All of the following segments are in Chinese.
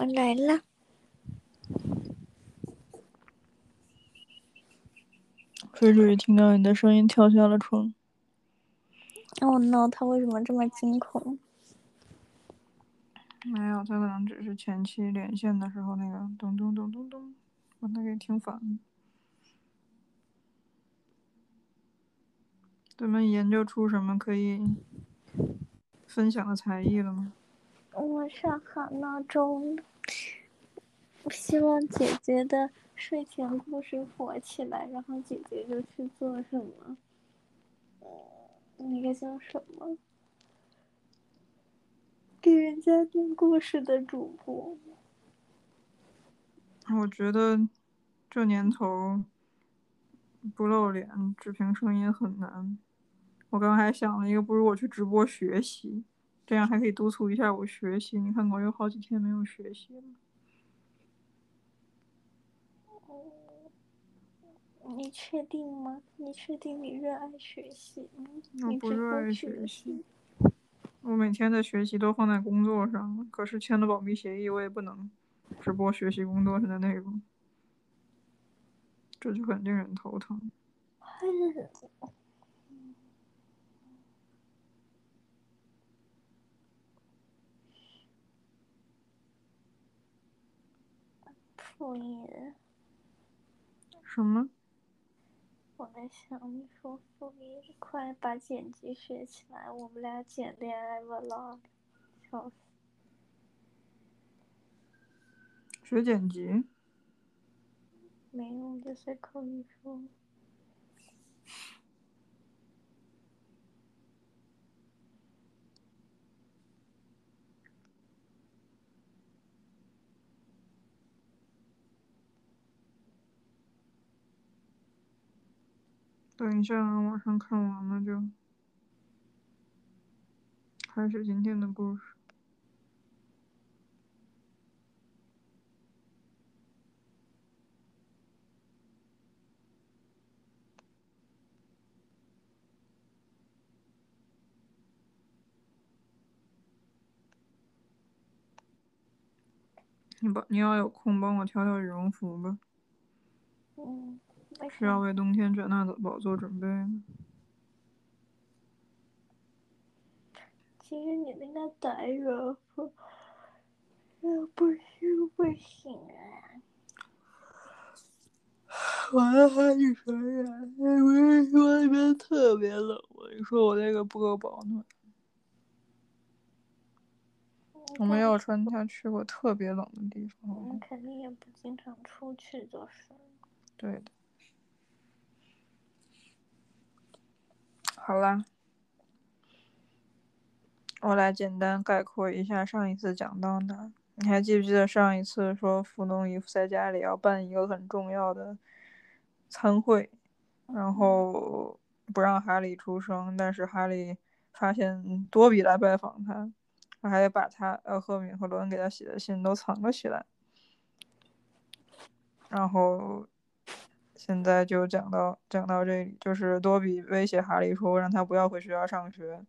我来了。菲菲听到你的声音，跳下了床。哦 no！他为什么这么惊恐？没有，他可能只是前期连线的时候那个咚咚咚咚咚，把他给听烦了。咱们研究出什么可以分享的才艺了吗？我想喊闹钟。我希望姐姐的睡前故事火起来，然后姐姐就去做什么？那个叫什么？给人家听故事的主播。我觉得这年头不露脸只凭声音很难。我刚还想了一个，不如我去直播学习，这样还可以督促一下我学习。你看，我有好几天没有学习了。你确定吗？你确定你热爱学习吗？我不热爱学习。我每天的学习都放在工作上了，可是签了保密协议，我也不能直播学习工作上的内容，这就很令人头疼。副业？什么？我在想，你说副业，快把剪辑学起来，我们俩剪恋爱 vlog，笑死。学剪辑？没有，就随口一说。等一下，网上看完了就开始今天的故事。你帮你要有空帮我挑挑羽绒服吧。嗯。是要为冬天转大宝做准备。其实你那个短羽绒服，不是不行啊。完了还是传染？不是说那边特别冷吗？你说我那个不够保暖。我没有穿它去过特别冷的地方。我们肯定也不经常出去，就是。对的。好啦，我来简单概括一下上一次讲到哪。你还记不记得上一次说弗农伊夫在家里要办一个很重要的参会，然后不让哈利出声，但是哈利发现多比来拜访他，他还把他呃赫敏和罗恩给他写的信都藏了起来，然后。现在就讲到讲到这里，就是多比威胁哈利说让他不要回学校上学，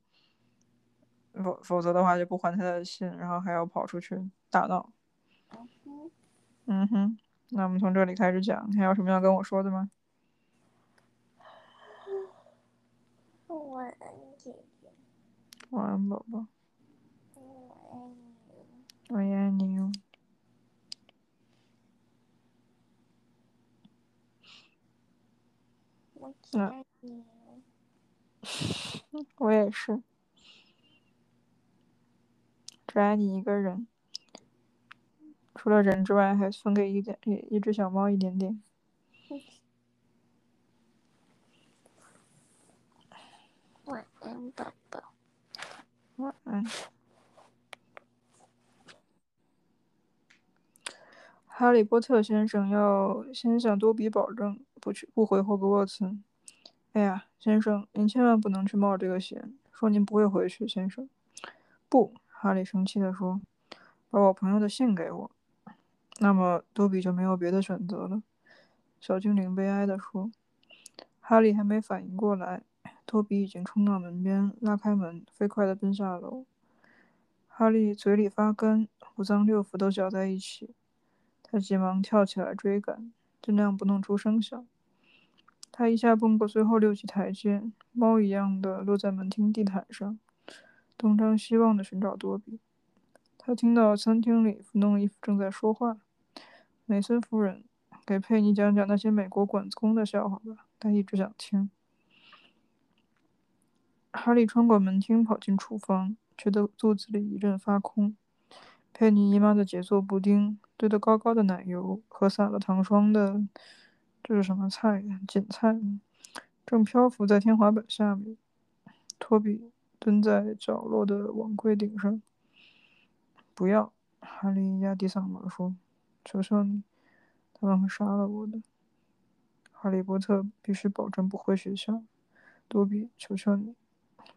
否否则的话就不还他的信，然后还要跑出去大闹。嗯哼，那我们从这里开始讲，你还有什么要跟我说的吗？晚安，姐姐。晚安，宝宝。我爱你。我爱你哟。嗯，我也是，只爱你一个人，除了人之外，还分给一点一一只小猫一点点。晚安，宝宝。晚安。哈利波特先生要先向多比保证，不去不回霍格沃茨。哎呀，先生，您千万不能去冒这个险。说您不会回去，先生。不，哈利生气地说：“把我朋友的信给我。”那么多比就没有别的选择了。小精灵悲哀地说。哈利还没反应过来，多比已经冲到门边，拉开门，飞快地奔下楼。哈利嘴里发干，五脏六腑都搅在一起。他急忙跳起来追赶，尽量不弄出声响。他一下蹦过最后六级台阶，猫一样的落在门厅地毯上，东张西望的寻找多比。他听到餐厅里弗诺伊夫正在说话：“梅森夫人，给佩妮讲讲那些美国管子工的笑话吧，他一直想听。”哈利穿过门厅，跑进厨房，觉得肚子里一阵发空。佩妮姨妈的杰作布丁，堆得高高的奶油和撒了糖霜的。这是什么菜呀？锦菜，正漂浮在天花板下面。托比蹲在角落的网柜顶上。不要，哈利压低嗓门说：“求求你，他们会杀了我的。”哈利波特必须保证不回学校。多比，求求你，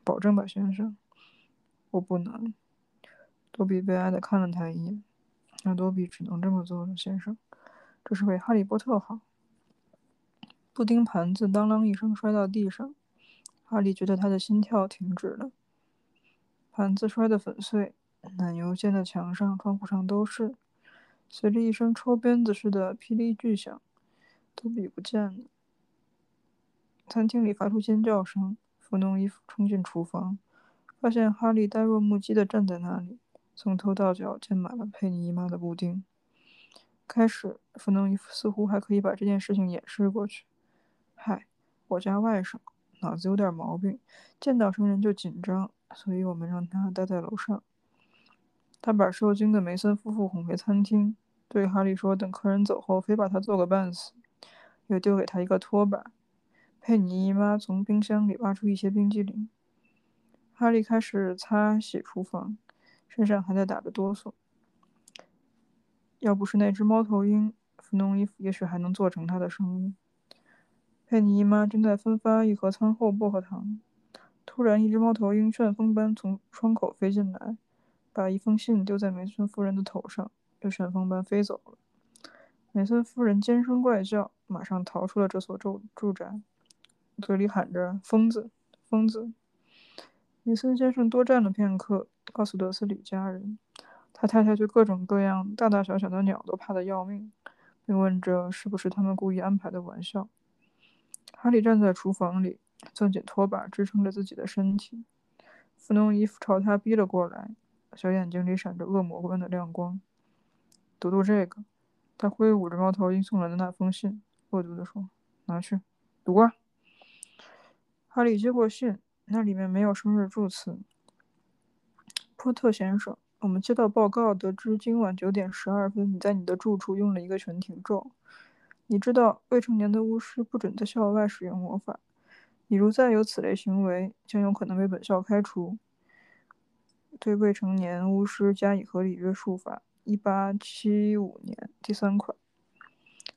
保证吧，先生。我不能。多比悲哀地看了他一眼。那多比只能这么做了，先生。这是为哈利波特好。布丁盘子当啷一声摔到地上，哈利觉得他的心跳停止了。盘子摔得粉碎，奶油溅的墙上、窗户上都是。随着一声抽鞭子似的霹雳巨响，多比不见了。餐厅里发出尖叫声，弗农伊夫冲进厨房，发现哈利呆若木鸡地站在那里，从头到脚溅满了佩妮姨妈的布丁。开始，弗农伊夫似乎还可以把这件事情掩饰过去。嗨，我家外甥脑子有点毛病，见到生人就紧张，所以我们让他待在楼上。他把受惊的梅森夫妇哄回餐厅，对哈利说：“等客人走后，非把他揍个半死。”又丢给他一个拖把。佩妮姨妈从冰箱里挖出一些冰激凌。哈利开始擦洗厨房，身上还在打着哆嗦。要不是那只猫头鹰，弗农伊也许还能做成他的生意。佩妮姨妈正在分发一盒餐后薄荷糖，突然，一只猫头鹰旋风般从窗口飞进来，把一封信丢在梅森夫人的头上，又旋风般飞走了。梅森夫人尖声怪叫，马上逃出了这所住住宅，嘴里喊着：“疯子，疯子！”梅森先生多站了片刻，告诉德斯里家人，他太太对各种各样大大小小的鸟都怕得要命，并问着是不是他们故意安排的玩笑。哈利站在厨房里，攥紧拖把支撑着自己的身体。弗农伊夫朝他逼了过来，小眼睛里闪着恶魔般的亮光。读读这个，他挥舞着猫头鹰送来的那封信，恶毒地说：“拿去，读啊。”哈利接过信，那里面没有生日祝词。波特先生，我们接到报告，得知今晚九点十二分，你在你的住处用了一个全停咒。你知道，未成年的巫师不准在校外使用魔法。你如再有此类行为，将有可能被本校开除。对未成年巫师加以合理约束法，一八七五年第三款。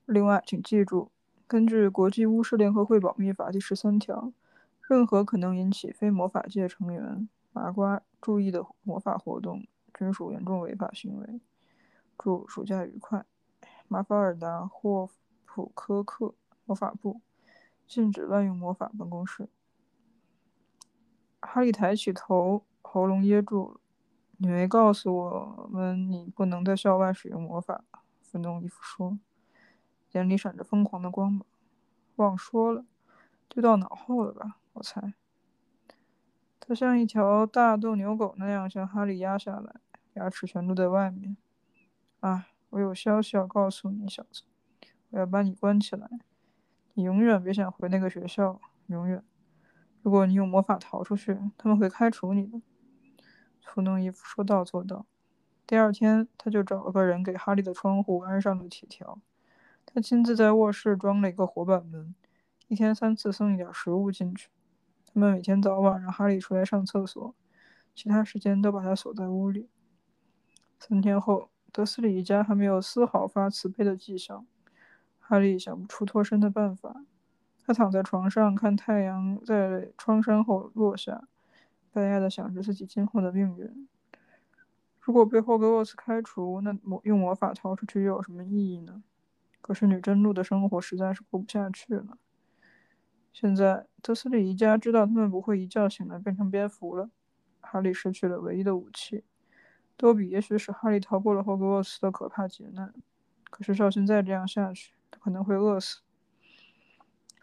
另外，请记住，根据国际巫师联合会保密法第十三条，任何可能引起非魔法界成员麻瓜注意的魔法活动，均属严重违法行为。祝暑假愉快，马法尔达·霍。普科克魔法部禁止滥用魔法办公室。哈利抬起头，喉咙噎住了。你没告诉我们你不能在校外使用魔法。弗农伊夫说，眼里闪着疯狂的光芒。忘说了，就到脑后了吧？我猜。他像一条大斗牛狗那样向哈利压下来，牙齿全露在外面。啊，我有消息要告诉你，小子。我要把你关起来，你永远别想回那个学校，永远。如果你用魔法逃出去，他们会开除你的。弗农伊夫说到做到。第二天，他就找了个人给哈利的窗户安上了铁条。他亲自在卧室装了一个活板门，一天三次送一点食物进去。他们每天早晚让哈利出来上厕所，其他时间都把他锁在屋里。三天后，德斯里一家还没有丝毫发慈悲的迹象。哈利想不出脱身的办法，他躺在床上看太阳在窗山后落下，悲哀地想着自己今后的命运。如果被霍格沃茨开除，那魔用魔法逃出去又有什么意义呢？可是女真路的生活实在是过不下去了。现在德斯里一家知道他们不会一觉醒来变成蝙蝠了，哈利失去了唯一的武器，多比也许使哈利逃过了霍格沃茨的可怕劫难，可是照现在这样下去，他可能会饿死。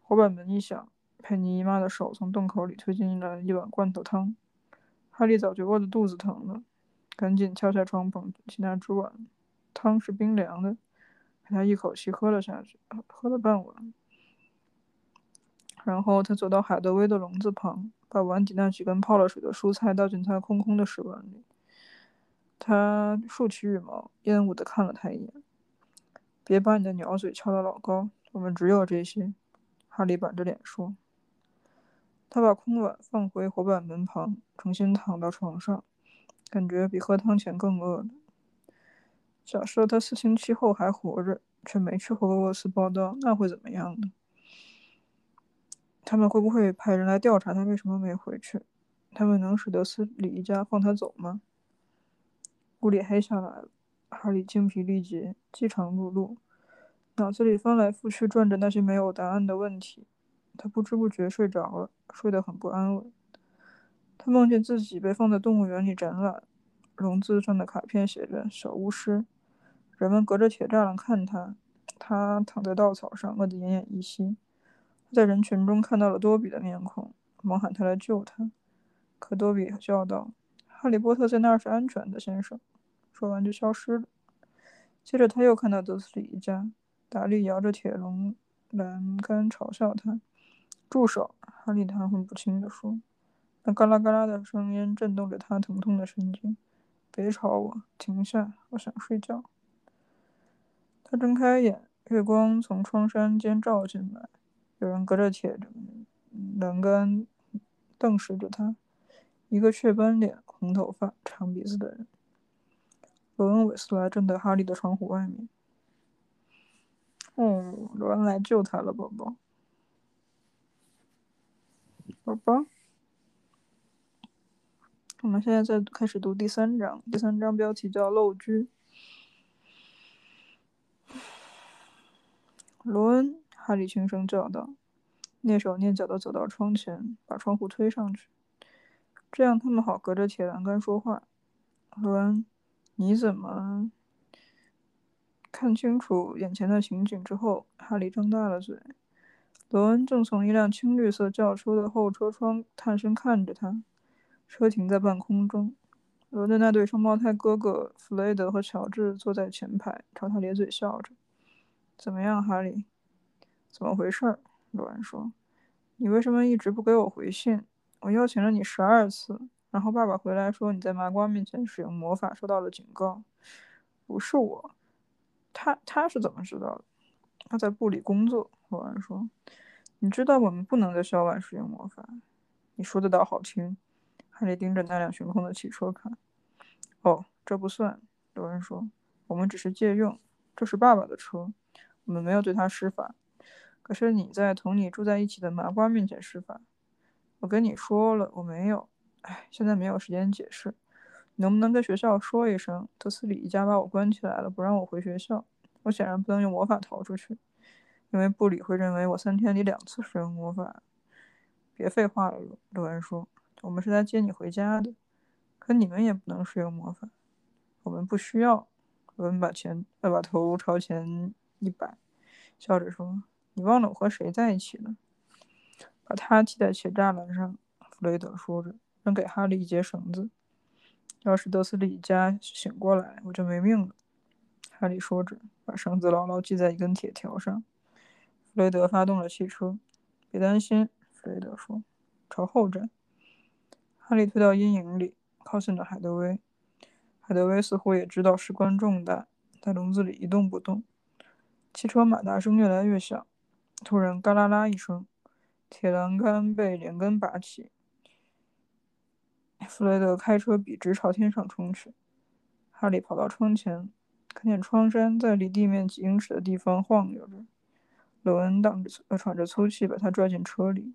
火板门一响，佩妮姨妈的手从洞口里推进了一碗罐头汤。哈利早就饿得肚子疼了，赶紧跳下床，捧，起那只碗。汤是冰凉的，他一口气喝了下去，喝了半碗。然后他走到海德薇的笼子旁，把碗底那几根泡了水的蔬菜倒进他空空的食碗里。他竖起羽毛，厌恶地看了他一眼。“别把你的鸟嘴翘得老高，我们只有这些。”哈利板着脸说。他把空碗放回火板门旁，重新躺到床上，感觉比喝汤前更饿了。假设他四星期后还活着，却没去霍格沃茨报道，那会怎么样呢？他们会不会派人来调查他为什么没回去？他们能使得斯里一家放他走吗？屋里黑下来了，哈利精疲力竭，饥肠辘辘，脑子里翻来覆去转着那些没有答案的问题。他不知不觉睡着了，睡得很不安稳。他梦见自己被放在动物园里展览，笼子上的卡片写着“小巫师”，人们隔着铁栅栏看他。他躺在稻草上，饿得奄奄一息。在人群中看到了多比的面孔，忙喊他来救他。可多比叫道：“哈利波特在那儿是安全的，先生。”说完就消失了。接着他又看到德斯里一家，达利摇着铁笼栏杆嘲笑他。“住手！”哈利含混不清地说，那嘎啦嘎啦的声音震动着他疼痛的神经。“别吵我！停下！我想睡觉。”他睁开眼，月光从窗山间照进来，有人隔着铁栏杆瞪视着他，一个雀斑脸、红头发、长鼻子的人。罗恩·韦斯莱正在哈利的窗户外面。哦，罗恩来救他了，宝宝。宝宝，我们现在在开始读第三章。第三章标题叫“陋居”。罗恩，哈利轻声叫道，蹑手蹑脚地走到窗前，把窗户推上去，这样他们好隔着铁栏杆说话。罗恩。你怎么看清楚眼前的情景之后，哈利张大了嘴。罗恩正从一辆青绿色轿车的后车窗探身看着他。车停在半空中。罗恩的那对双胞胎哥哥弗雷德和乔治坐在前排，朝他咧嘴笑着。怎么样，哈利？怎么回事？罗恩说：“你为什么一直不给我回信？我邀请了你十二次。”然后爸爸回来说：“你在麻瓜面前使用魔法，受到了警告。”不是我，他他是怎么知道的？他在部里工作。罗恩说：“你知道我们不能在校外使用魔法。”你说的倒好听。哈利盯着那辆悬空的汽车看。哦，这不算。罗恩说：“我们只是借用，这是爸爸的车，我们没有对他施法。可是你在同你住在一起的麻瓜面前施法。我跟你说了，我没有。”哎，现在没有时间解释，能不能跟学校说一声？德斯里一家把我关起来了，不让我回学校。我显然不能用魔法逃出去，因为布里会认为我三天里两次使用魔法。别废话了，罗恩说，我们是来接你回家的。可你们也不能使用魔法，我们不需要。罗恩把前呃把头朝前一摆，笑着说：“你忘了我和谁在一起了？把他系在铁栅栏上。”弗雷德说着。扔给哈利一截绳子。要是德斯里家醒过来，我就没命了。哈利说着，把绳子牢牢系在一根铁条上。弗雷德发动了汽车。别担心，弗雷德说，朝后站。哈利退到阴影里，靠近了海德威。海德威似乎也知道事关重大，在笼子里一动不动。汽车马达声越来越响。突然，嘎啦啦一声，铁栏杆被连根拔起。弗雷德开车笔直朝天上冲去。哈利跑到窗前，看见窗山在离地面几英尺的地方晃悠着。罗恩挡着呃喘着粗气，把他拽进车里。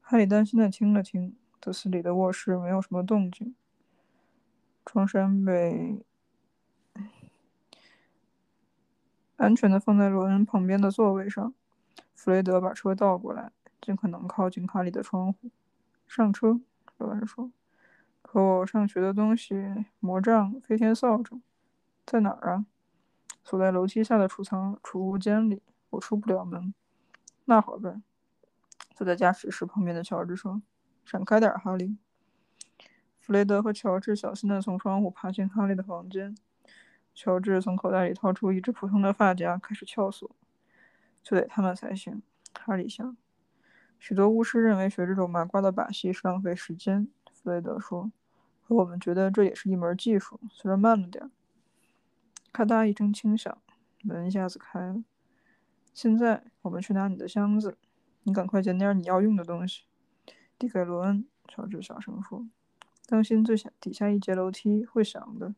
哈利担心地听了听，德斯里的卧室没有什么动静。窗山被安全地放在罗恩旁边的座位上。弗雷德把车倒过来，尽可能靠近哈利的窗户。上车，罗恩说。可我上学的东西，魔杖、飞天扫帚，在哪儿啊？锁在楼梯下的储藏储物间里，我出不了门。那好办。坐在驾驶室旁边的乔治说：“闪开点，哈利。”弗雷德和乔治小心地从窗户爬进哈利的房间。乔治从口袋里掏出一只普通的发夹，开始撬锁。就得他们才行，哈利想。许多巫师认为学这种麻瓜的把戏是浪费时间，弗雷德说。可我们觉得这也是一门技术，虽然慢了点。咔嗒一声轻响，门一下子开了。现在我们去拿你的箱子，你赶快捡点你要用的东西，递给罗恩。乔治小声说：“当心最下底下一节楼梯会响的。”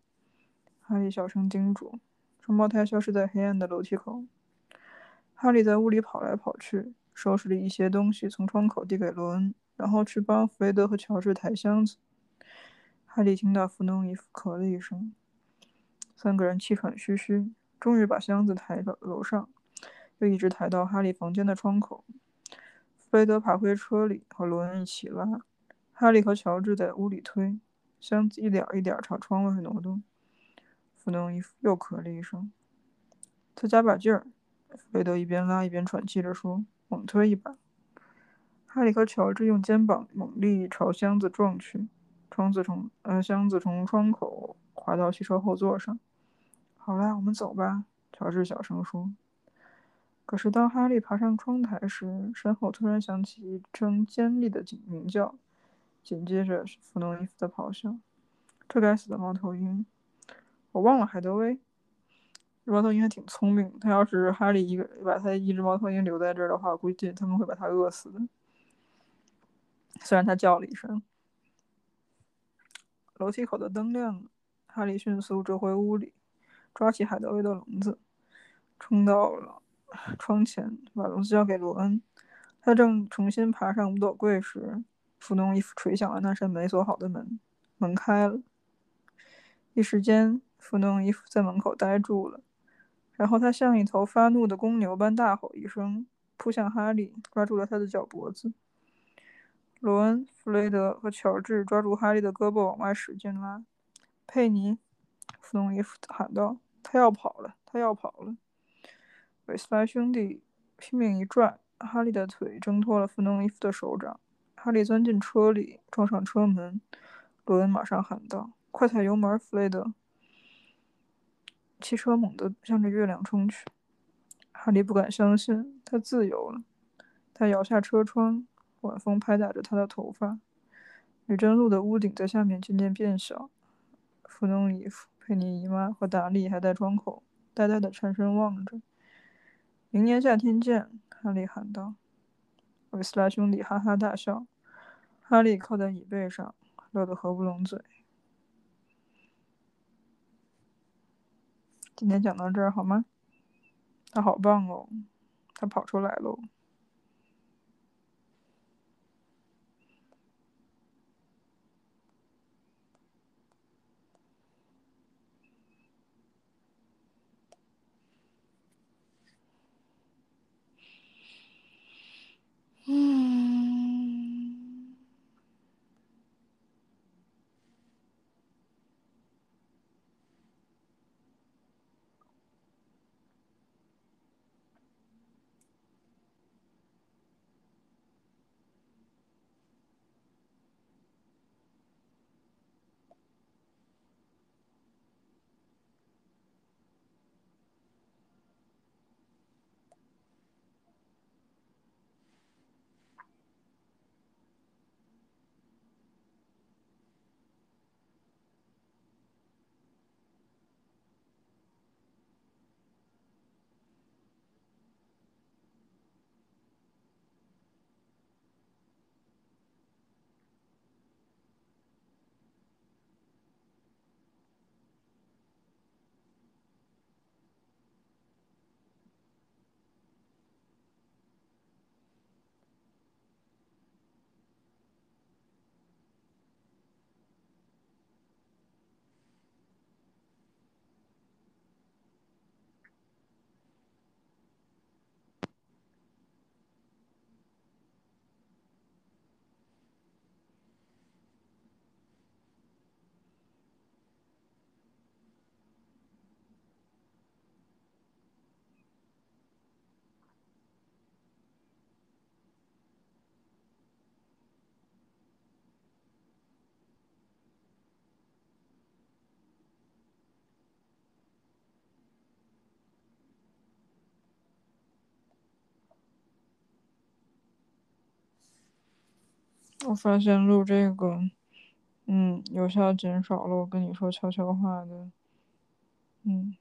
哈利小声叮嘱。双胞胎消失在黑暗的楼梯口。哈利在屋里跑来跑去，收拾了一些东西，从窗口递给罗恩，然后去帮弗雷德和乔治抬箱子。哈利听到弗农伊夫咳了一声。三个人气喘吁吁，终于把箱子抬到楼上，又一直抬到哈利房间的窗口。弗雷德爬回车里，和罗恩一起拉。哈利和乔治在屋里推，箱子一点一点朝窗外挪动。弗农伊夫又咳了一声，再加把劲儿。雷德一边拉一边喘气着说：“猛推一把。”哈利和乔治用肩膀猛力朝箱子撞去，窗子从呃箱子从窗口滑到汽车后座上。好啦，我们走吧。”乔治小声说。可是当哈利爬上窗台时，身后突然响起一声尖利的警鸣叫，紧接着是弗农伊夫的咆哮：“这该死的猫头鹰！我忘了海德薇。猫头鹰还挺聪明，他要是哈利一个把他一只猫头鹰留在这儿的话，估计他们会把他饿死的。虽然他叫了一声。楼梯口的灯亮了，哈利迅速折回屋里。抓起海德薇的笼子，冲到了窗前，把笼子交给罗恩。他正重新爬上五斗柜时，弗农伊夫捶响了那扇没锁好的门，门开了。一时间，弗农伊夫在门口呆住了，然后他像一头发怒的公牛般大吼一声，扑向哈利，抓住了他的脚脖子。罗恩、弗雷德和乔治抓住哈利的胳膊往外使劲拉。佩妮。弗农伊夫喊道：“他要跑了，他要跑了！”韦斯莱兄弟拼命一拽，哈利的腿挣脱了弗农伊夫的手掌。哈利钻进车里，撞上车门。罗恩马上喊道：“快踩油门，弗雷德！”汽车猛地向着月亮冲去。哈利不敢相信，他自由了。他摇下车窗，晚风拍打着他的头发。女贞路的屋顶在下面渐渐变小。弗农伊夫。佩妮姨妈和达利还在窗口呆呆地颤身望着。明年夏天见，哈利喊道。韦斯拉兄弟哈哈大笑。哈利靠在椅背上，乐得合不拢嘴。今天讲到这儿好吗？他好棒哦，他跑出来喽。我发现录这个，嗯，有效减少了我跟你说悄悄话的，嗯，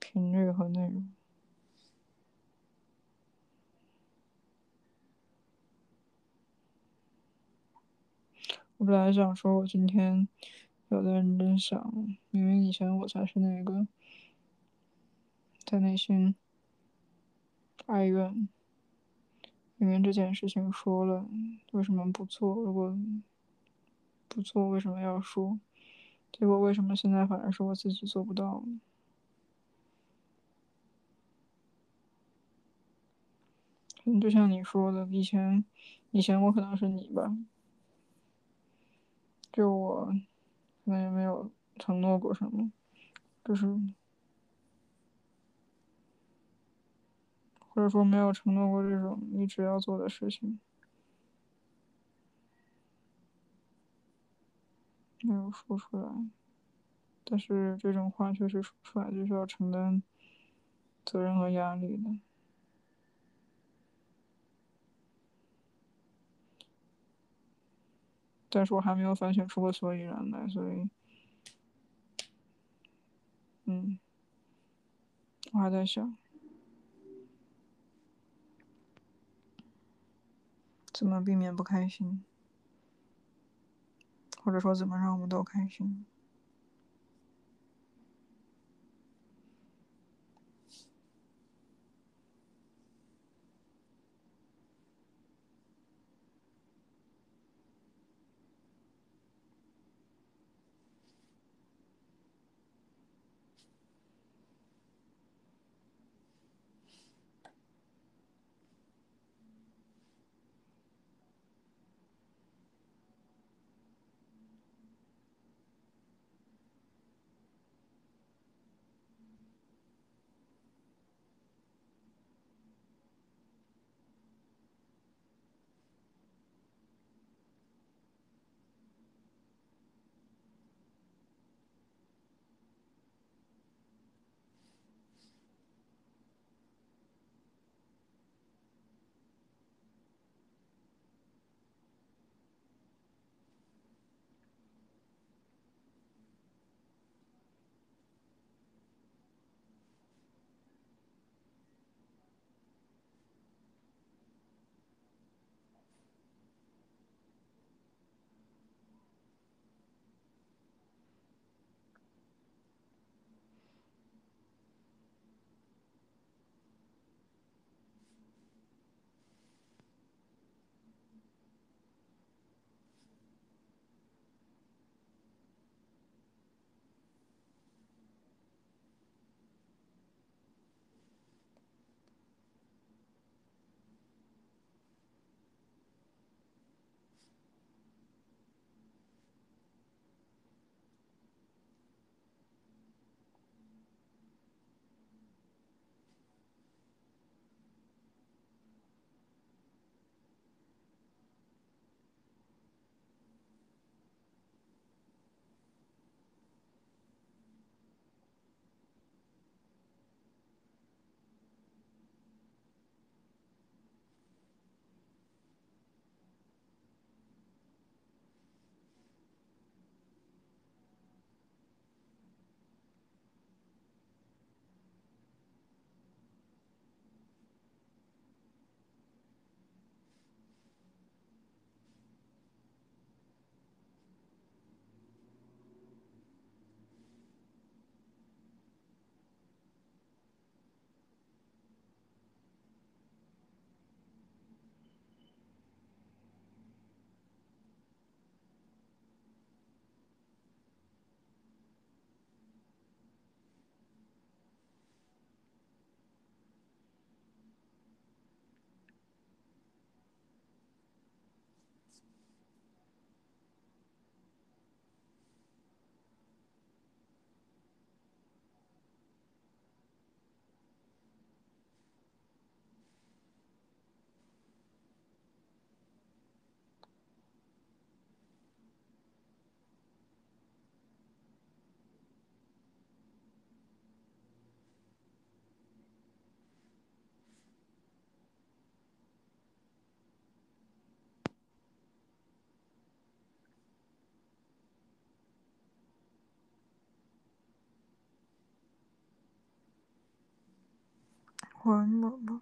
频率和内容。我本来想说，我今天有在认真想，明明以前我才是那个在内心哀怨，明明这件事情说了，为什么不做？如果不做，为什么要说？结果为什么现在反而是我自己做不到呢？嗯，就像你说的，以前，以前我可能是你吧。就我，可能也没有承诺过什么，就是，或者说没有承诺过这种一直要做的事情，没有说出来。但是这种话确实说出来就是要承担责任和压力的。但是我还没有反省出个所以然来，所以，嗯，我还在想，怎么避免不开心，或者说怎么让我们都开心。还我吧。